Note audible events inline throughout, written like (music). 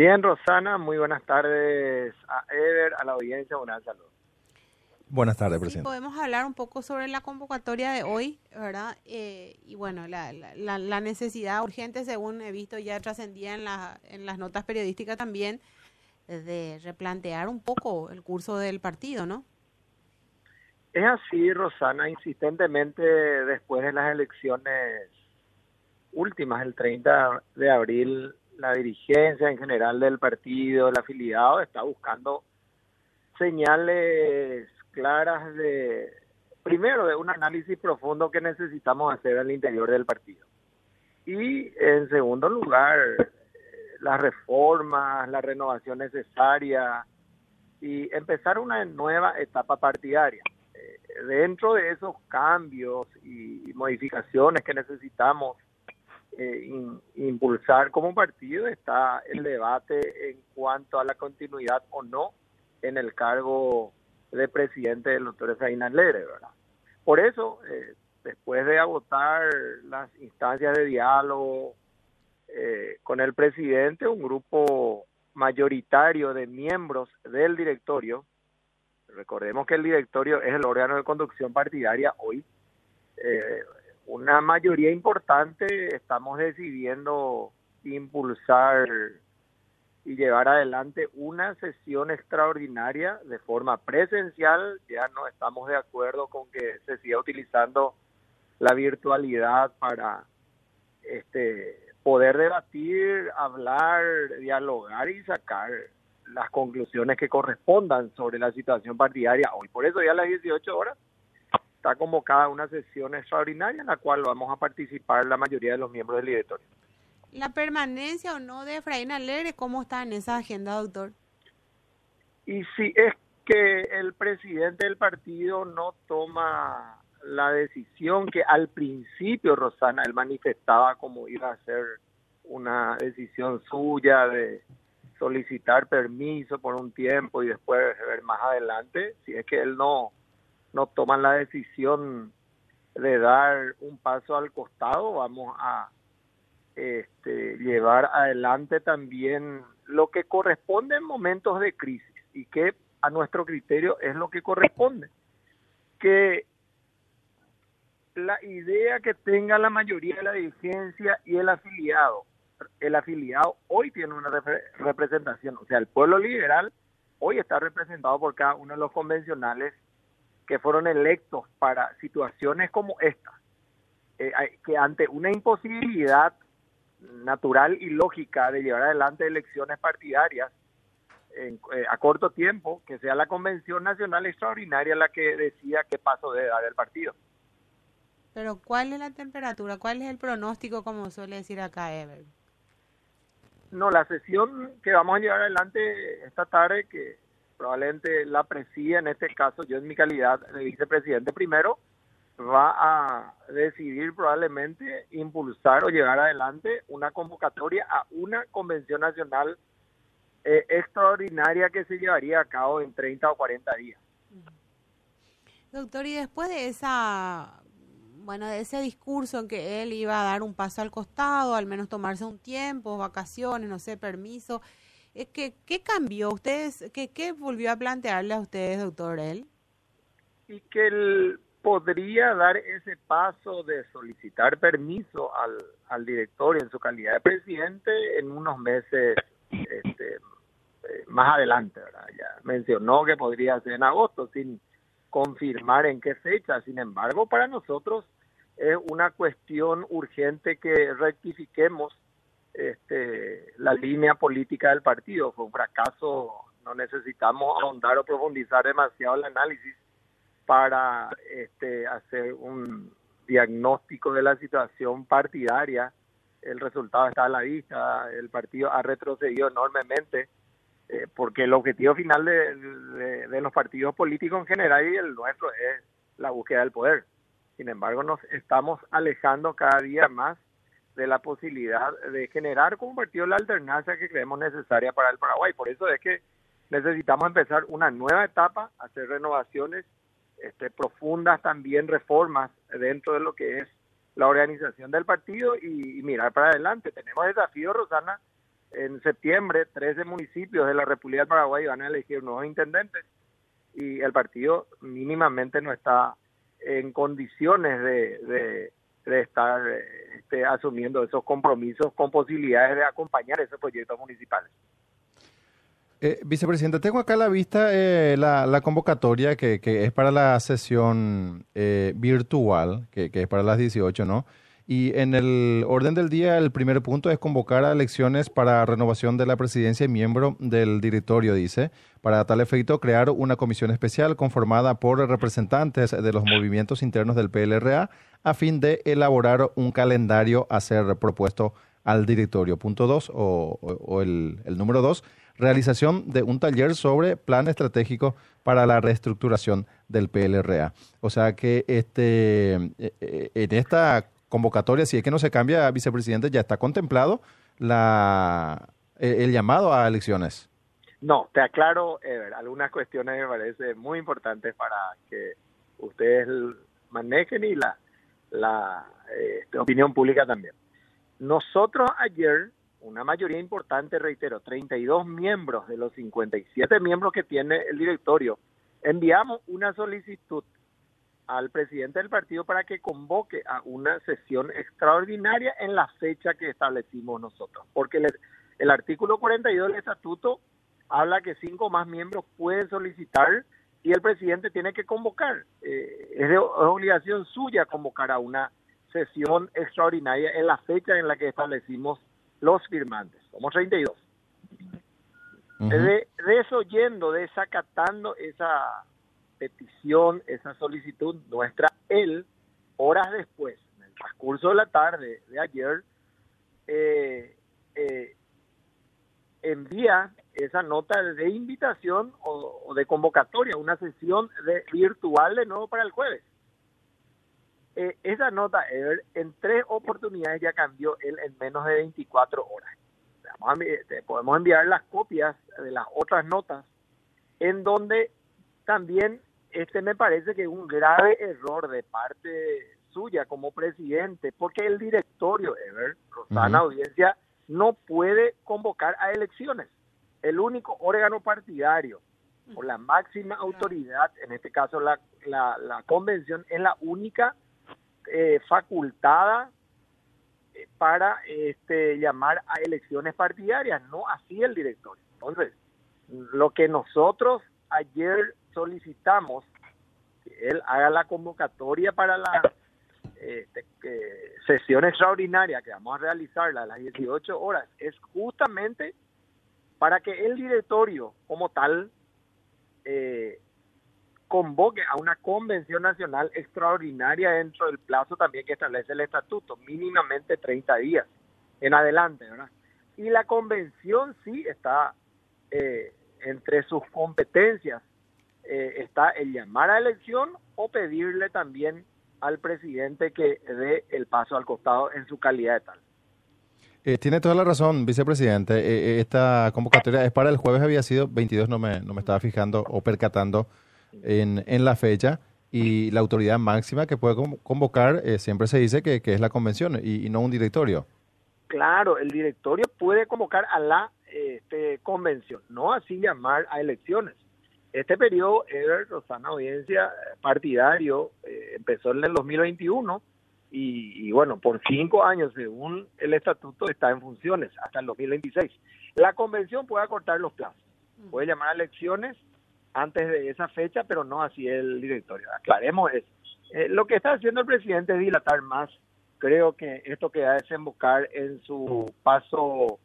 Bien, Rosana, muy buenas tardes a Ever, a la audiencia, un saludo. Buenas tardes, presidente. podemos hablar un poco sobre la convocatoria de hoy, ¿verdad? Eh, y bueno, la, la, la, necesidad urgente, según he visto, ya trascendía en, la, en las notas periodísticas también, de replantear un poco el curso del partido, ¿no? Es así, Rosana, insistentemente después de las elecciones últimas, el 30 de abril, la dirigencia en general del partido, el afiliado, está buscando señales claras de, primero, de un análisis profundo que necesitamos hacer al interior del partido. Y en segundo lugar, las reformas, la renovación necesaria y empezar una nueva etapa partidaria. Eh, dentro de esos cambios y modificaciones que necesitamos eh, impulsar como partido está el debate en cuanto a la continuidad o no en el cargo de presidente del doctor Efraín Alegre, ¿verdad? Por eso, eh, después de agotar las instancias de diálogo eh, con el presidente, un grupo mayoritario de miembros del directorio, recordemos que el directorio es el órgano de conducción partidaria hoy, eh, una mayoría importante estamos decidiendo impulsar y llevar adelante una sesión extraordinaria de forma presencial. Ya no estamos de acuerdo con que se siga utilizando la virtualidad para este poder debatir, hablar, dialogar y sacar las conclusiones que correspondan sobre la situación partidaria hoy. Por eso ya a las 18 horas está convocada una sesión extraordinaria en la cual vamos a participar la mayoría de los miembros del directorio. ¿La permanencia o no de Efraín Alegre, cómo está en esa agenda, doctor? Y si es que el presidente del partido no toma la decisión que al principio, Rosana, él manifestaba como iba a ser una decisión suya de solicitar permiso por un tiempo y después ver más adelante, si es que él no, no toma la decisión de dar un paso al costado, vamos a este, llevar adelante también lo que corresponde en momentos de crisis y que a nuestro criterio es lo que corresponde. Que la idea que tenga la mayoría de la dirigencia y el afiliado, el afiliado hoy tiene una representación, o sea, el pueblo liberal hoy está representado por cada uno de los convencionales que fueron electos para situaciones como esta, eh, que ante una imposibilidad natural y lógica de llevar adelante elecciones partidarias eh, a corto tiempo, que sea la Convención Nacional Extraordinaria la que decida qué paso debe dar el partido. Pero ¿cuál es la temperatura? ¿Cuál es el pronóstico, como suele decir acá Ever? No, la sesión que vamos a llevar adelante esta tarde, que probablemente la presida en este caso, yo en mi calidad de vicepresidente primero, va a decidir probablemente impulsar o llevar adelante una convocatoria a una convención nacional eh, extraordinaria que se llevaría a cabo en 30 o 40 días. Doctor, y después de esa, bueno, de ese discurso en que él iba a dar un paso al costado, al menos tomarse un tiempo, vacaciones, no sé, permiso, es que, ¿qué cambió? ¿Ustedes, qué, qué volvió a plantearle a ustedes, doctor, él? Y que el podría dar ese paso de solicitar permiso al, al directorio en su calidad de presidente en unos meses este, eh, más adelante. ¿verdad? Ya mencionó que podría ser en agosto sin confirmar en qué fecha. Sin embargo, para nosotros es una cuestión urgente que rectifiquemos este, la línea política del partido. Fue un fracaso, no necesitamos ahondar o profundizar demasiado el análisis para este, hacer un diagnóstico de la situación partidaria. El resultado está a la vista, el partido ha retrocedido enormemente, eh, porque el objetivo final de, de, los partidos políticos en general y el nuestro es la búsqueda del poder. Sin embargo, nos estamos alejando cada día más de la posibilidad de generar como partido la alternancia que creemos necesaria para el Paraguay. Por eso es que necesitamos empezar una nueva etapa, hacer renovaciones este, profundas también reformas dentro de lo que es la organización del partido y, mirar para adelante. Tenemos desafíos, Rosana, en septiembre 13 municipios de la República del Paraguay van a elegir nuevos intendentes y el partido mínimamente no está en condiciones de, de, estar este, asumiendo esos compromisos con posibilidades de acompañar esos proyectos municipales. Eh, tengo acá a la vista eh, la, convocatoria que, que, es para la sesión eh, virtual, que, que, es para las 18, ¿no? Y en el orden del día, el primer punto es convocar a elecciones para renovación de la presidencia y miembro del directorio, dice. Para tal efecto, crear una comisión especial conformada por representantes de los movimientos internos del PLRA a fin de elaborar un calendario a ser propuesto al directorio. Punto dos, o, el, número dos, realización de un taller sobre plan estratégico para la reestructuración del PLRA. O sea que este, eh, eh, en esta convocatoria, si es que no se cambia, vicepresidente, ya está contemplado la, eh, el llamado a elecciones. No, te aclaro, Ever, algunas cuestiones me parece muy importantes para que ustedes manejen y la, la este, opinión pública también. Nosotros ayer, una mayoría importante, reitero, 32 miembros de los 57 miembros que tiene el directorio, enviamos una solicitud al presidente del partido para que convoque a una sesión extraordinaria en la fecha que establecimos nosotros, porque el, artículo 42 del estatuto habla que cinco más miembros pueden solicitar y el presidente tiene que convocar. Eh, es, de, obligación suya convocar a una sesión extraordinaria en la fecha en la que establecimos los firmantes. Somos 32. Uh de, desoyendo, desacatando esa petición, esa solicitud nuestra, él, horas después, en el transcurso de la tarde de ayer, eh, eh, envía esa nota de invitación o, de convocatoria, una sesión de, virtual de nuevo para el jueves. Eh, esa nota, en tres oportunidades ya cambió él en menos de 24 horas. podemos enviar las copias de las otras notas en donde también este me parece que es un grave error de parte suya como presidente, porque el directorio, Ever, Rosana Audiencia, no puede convocar a elecciones. El único órgano partidario o la máxima autoridad, en este caso la, la, convención, es la única eh, facultada eh, para este, llamar a elecciones partidarias, no así el directorio. Entonces, lo que nosotros ayer solicitamos que él haga la convocatoria para la este, sesión extraordinaria que vamos a realizar a las 18 horas. Es justamente para que el directorio como tal eh, convoque a una convención nacional extraordinaria dentro del plazo también que establece el estatuto, mínimamente 30 días en adelante, ¿verdad? Y la convención sí está eh, entre sus competencias eh, está el llamar a elección o pedirle también al presidente que dé el paso al costado en su calidad de tal. Eh, tiene toda la razón, vicepresidente. Eh, esta convocatoria es para el jueves, había sido 22, no me, no me estaba fijando o percatando en, en la fecha. Y la autoridad máxima que puede convocar siempre se dice que, que es la convención y, no un directorio. Claro, el directorio puede convocar a la este, convención, no así llamar a elecciones. Este periodo, era Rosana Audiencia partidario, eh, empezó en el 2021 y, y, bueno, por cinco años, según el estatuto, está en funciones hasta el 2026. La convención puede acortar los plazos, puede llamar a elecciones antes de esa fecha, pero no así el directorio. Aclaremos eso. Eh, lo que está haciendo el presidente es dilatar más. Creo que esto que va a desembocar en su paso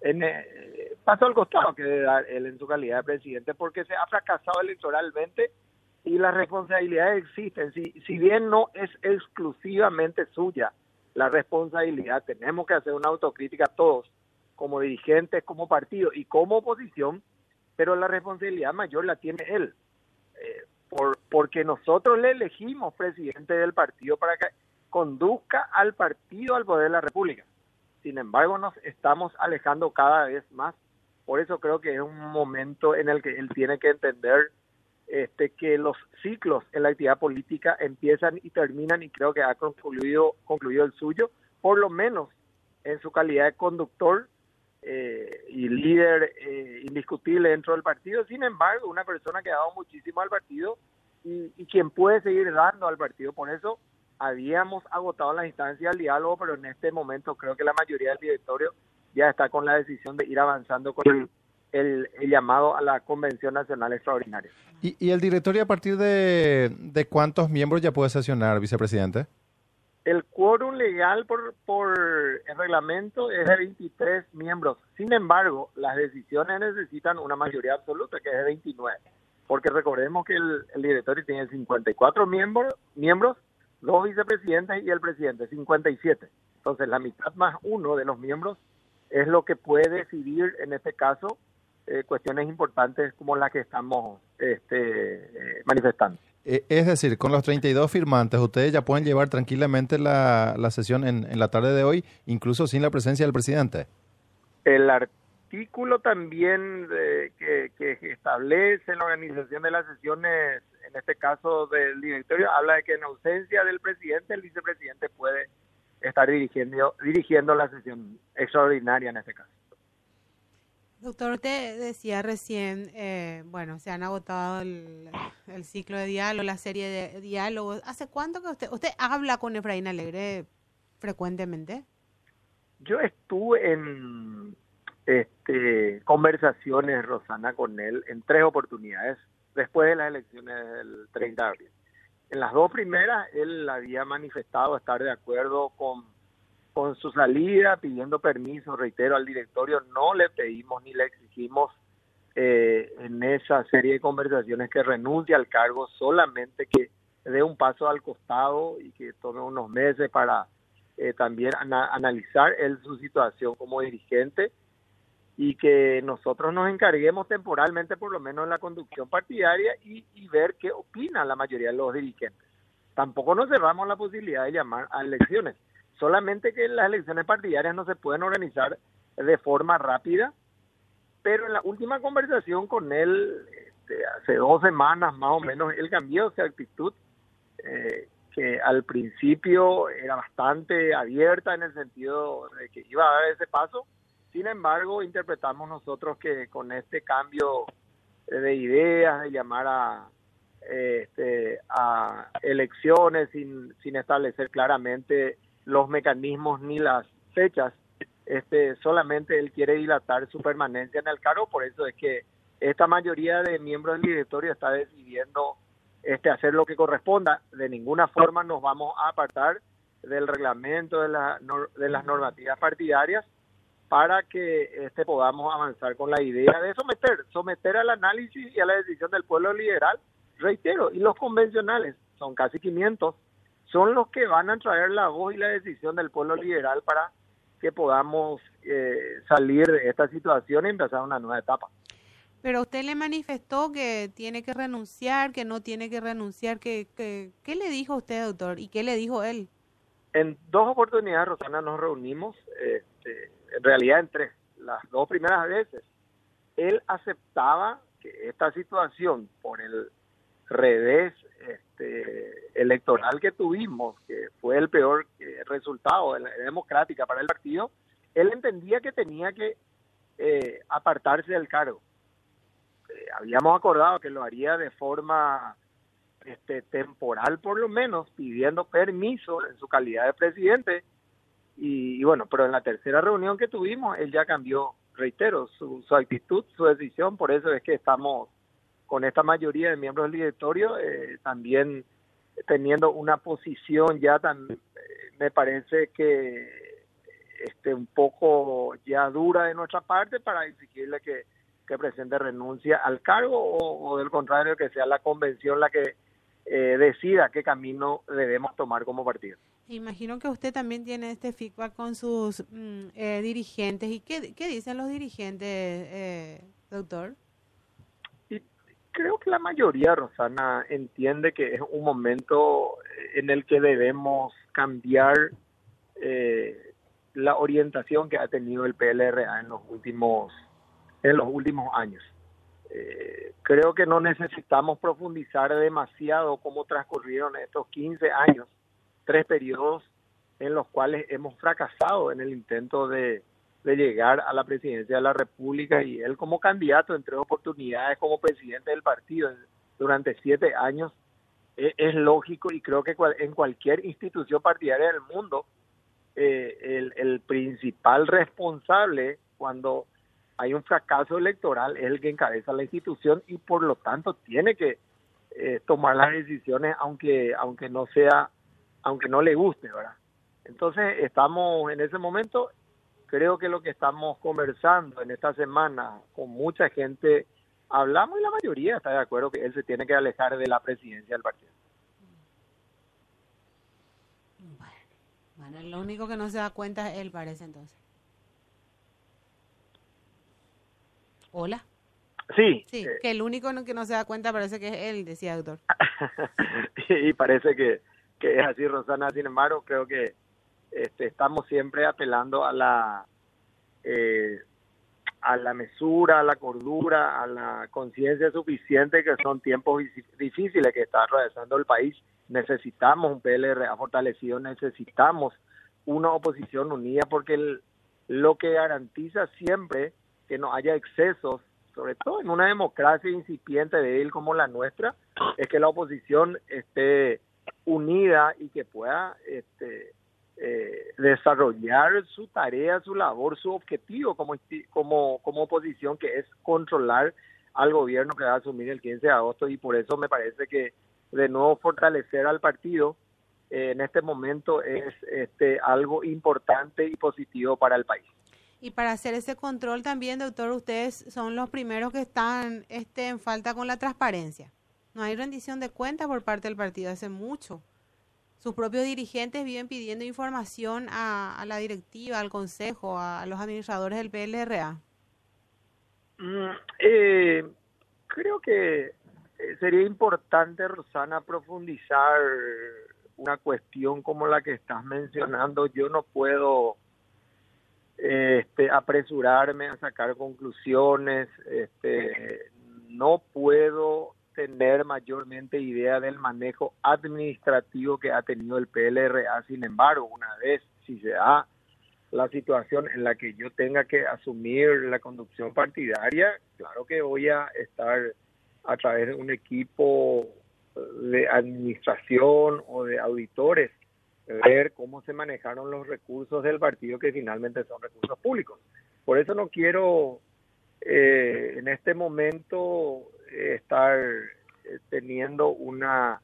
en, eh, paso al costado que debe dar él en su calidad de presidente porque se ha fracasado electoralmente y las responsabilidades existen. Si, si bien no es exclusivamente suya la responsabilidad, tenemos que hacer una autocrítica todos, como dirigentes, como partido y como oposición, pero la responsabilidad mayor la tiene él. Eh, por, porque nosotros le elegimos presidente del partido para que conduzca al partido al poder de la República. Sin embargo, nos estamos alejando cada vez más. Por eso creo que es un momento en el que él tiene que entender este, que los ciclos en la actividad política empiezan y terminan y creo que ha concluido, concluido el suyo, por lo menos en su calidad de conductor eh, y líder eh, indiscutible dentro del partido. Sin embargo, una persona que ha dado muchísimo al partido y, y quien puede seguir dando al partido. Por eso habíamos agotado la instancia del diálogo, pero en este momento creo que la mayoría del directorio ya está con la decisión de ir avanzando con el, el, el llamado a la Convención Nacional Extraordinaria. ¿Y, y el directorio a partir de, de cuántos miembros ya puede sesionar, vicepresidente? El quórum legal por, por el reglamento es de 23 miembros. Sin embargo, las decisiones necesitan una mayoría absoluta, que es de 29. Porque recordemos que el, el directorio tiene 54 miembros, miembros, dos vicepresidentes y el presidente, 57. Entonces, la mitad más uno de los miembros es lo que puede decidir, en este caso, eh, cuestiones importantes como las que estamos este, eh, manifestando. Eh, Es decir, con los 32 firmantes, ustedes ya pueden llevar tranquilamente la, la sesión en, en la tarde de hoy, incluso sin la presencia del presidente. El artículo también eh, que, que establece la organización de las sesiones, en este caso del directorio, habla de que en ausencia del presidente, el vicepresidente puede estar dirigiendo, dirigiendo la sesión extraordinaria en este caso. Doctor, usted decía recién, eh, bueno, se han agotado el, el ciclo de diálogo, la serie de diálogos. ¿Hace cuánto que usted, usted habla con Efraín Alegre frecuentemente? Yo estuve en este, conversaciones, Rosana, con él en tres oportunidades después de las elecciones del 30 de abril. En las dos primeras, él había manifestado estar de acuerdo con, con su salida, pidiendo permiso, reitero, al directorio no le pedimos ni le exigimos eh, en esa serie de conversaciones que renuncie al cargo, solamente que dé un paso al costado y que tome unos meses para eh, también ana analizar él su situación como dirigente y que nosotros nos encarguemos temporalmente por lo menos en la conducción partidaria y, ver qué opina la mayoría de los dirigentes. Tampoco nos cerramos la posibilidad de llamar a elecciones, solamente que las elecciones partidarias no se pueden organizar de forma rápida, pero en la última conversación con él, este, hace dos semanas más o menos, él cambió su actitud, eh, que al principio era bastante abierta en el sentido de que iba a dar ese paso, sin embargo, interpretamos nosotros que con este cambio de ideas, de llamar a, este, a elecciones sin, sin establecer claramente los mecanismos ni las fechas, este, solamente él quiere dilatar su permanencia en el cargo, por eso es que esta mayoría de miembros del directorio está decidiendo este, hacer lo que corresponda. De ninguna forma nos vamos a apartar del reglamento de, la, de las normativas partidarias para que este podamos avanzar con la idea de someter, someter al análisis y a la decisión del pueblo liberal, reitero, y los convencionales, son casi 500, son los que van a traer la voz y la decisión del pueblo liberal para que podamos eh, salir de esta situación y empezar una nueva etapa. Pero usted le manifestó que tiene que renunciar, que no tiene que renunciar. que, que, ¿Qué le dijo usted, doctor? ¿Y qué le dijo él? En dos oportunidades, Rosana, nos reunimos. Este, en realidad en tres, las dos primeras veces, él aceptaba que esta situación por el revés este, electoral que tuvimos, que fue el peor eh, resultado de la democrática para el partido, él entendía que tenía que eh, apartarse del cargo. Eh, habíamos acordado que lo haría de forma este, temporal por lo menos, pidiendo permiso en su calidad de presidente, y, y, bueno, pero en la tercera reunión que tuvimos, él ya cambió, reitero, su, su actitud, su decisión, por eso es que estamos con esta mayoría de miembros del directorio, eh, también teniendo una posición ya tan, eh, me parece que este un poco ya dura de nuestra parte para exigirle que, que el presidente renuncia al cargo o del contrario que sea la convención la que eh, decida qué camino debemos tomar como partido. Imagino que usted también tiene este feedback con sus mm, eh, dirigentes. ¿Y qué, qué, dicen los dirigentes, eh, doctor? Y creo que la mayoría, Rosana, entiende que es un momento en el que debemos cambiar eh, la orientación que ha tenido el PLRA en los últimos, en los últimos años. Eh, creo que no necesitamos profundizar demasiado cómo transcurrieron estos 15 años, tres periodos en los cuales hemos fracasado en el intento de de llegar a la presidencia de la República y él como candidato en tres oportunidades como presidente del partido durante siete años es, es lógico y creo que en cualquier institución partidaria del mundo eh, el, el principal responsable cuando hay un fracaso electoral es el que encabeza la institución y por lo tanto tiene que eh, tomar las decisiones aunque aunque no sea aunque no le guste verdad entonces estamos en ese momento. Creo que lo que estamos conversando en esta semana con mucha gente hablamos y la mayoría está de acuerdo que él se tiene que alejar de la presidencia del partido. Bueno lo único que no se da cuenta es él parece entonces hola Sí. Sí, eh, que el único que no se da cuenta parece que es él, decía doctor. (laughs) y parece que, que es así, Rosana. Sin embargo, creo que este, estamos siempre apelando a la eh, a la mesura, a la cordura, a la conciencia suficiente que son tiempos difíciles que está atravesando el país. Necesitamos un PLRA fortalecido, necesitamos una oposición unida porque el, lo que garantiza siempre que no haya excesos sobre todo en una democracia incipiente de él como la nuestra, es que la oposición esté unida y que pueda este, eh, desarrollar su tarea, su labor, su objetivo como, como, como oposición, que es controlar al gobierno que va a asumir el 15 de agosto y por eso me parece que de nuevo fortalecer al partido eh, en este momento es este, algo importante y positivo para el país. Y para hacer ese control también, doctor, ustedes son los primeros que están este, en falta con la transparencia. No hay rendición de cuentas por parte del partido hace mucho. Sus propios dirigentes viven pidiendo información a, la directiva, al consejo, a, los administradores del PLRA. Mm, eh, creo que eh, sería importante, Rosana, profundizar una cuestión como la que estás mencionando. Yo no puedo este, apresurarme a sacar conclusiones, este, no puedo tener mayormente idea del manejo administrativo que ha tenido el PLRA. Sin embargo, una vez si se da la situación en la que yo tenga que asumir la conducción partidaria, claro que voy a estar a través de un equipo de administración o de auditores ver cómo se manejaron los recursos del partido que finalmente son recursos públicos. Por eso no quiero eh, en este momento estar eh, teniendo una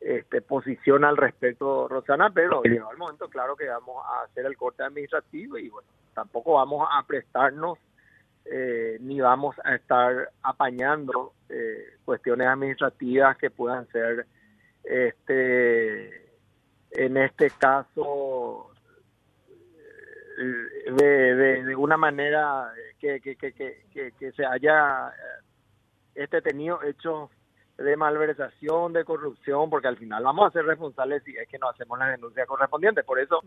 este, posición al respecto, Rosana, pero llegado el momento, claro que vamos a hacer el corte administrativo y bueno, tampoco vamos a prestarnos eh, ni vamos a estar apañando cuestiones administrativas que puedan ser este en este caso de, de, una manera que, que, que, que, se haya este tenido hecho de malversación, de corrupción, porque al final vamos a ser responsables si es que no hacemos la denuncia correspondiente. Por eso,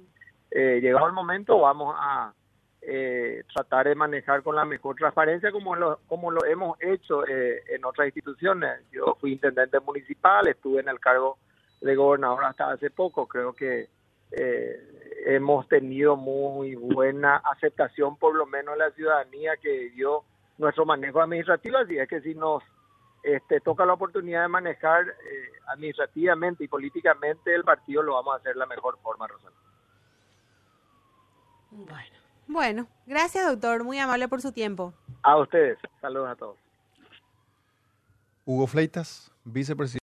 eh, llegado el momento, vamos a eh, tratar de manejar con la mejor transparencia como lo, como lo hemos hecho eh, en otras instituciones. Yo fui intendente municipal, estuve en el cargo de gobernador hasta hace poco. Creo que eh, hemos tenido muy buena aceptación, por lo menos la ciudadanía que dio nuestro manejo administrativo, así es que si nos este, toca la oportunidad de manejar eh, administrativamente y políticamente el partido, lo vamos a hacer de la mejor forma, Rosana. Bueno. bueno, gracias doctor, muy amable por su tiempo. A ustedes, saludos a todos. Hugo Fleitas, vicepresidente.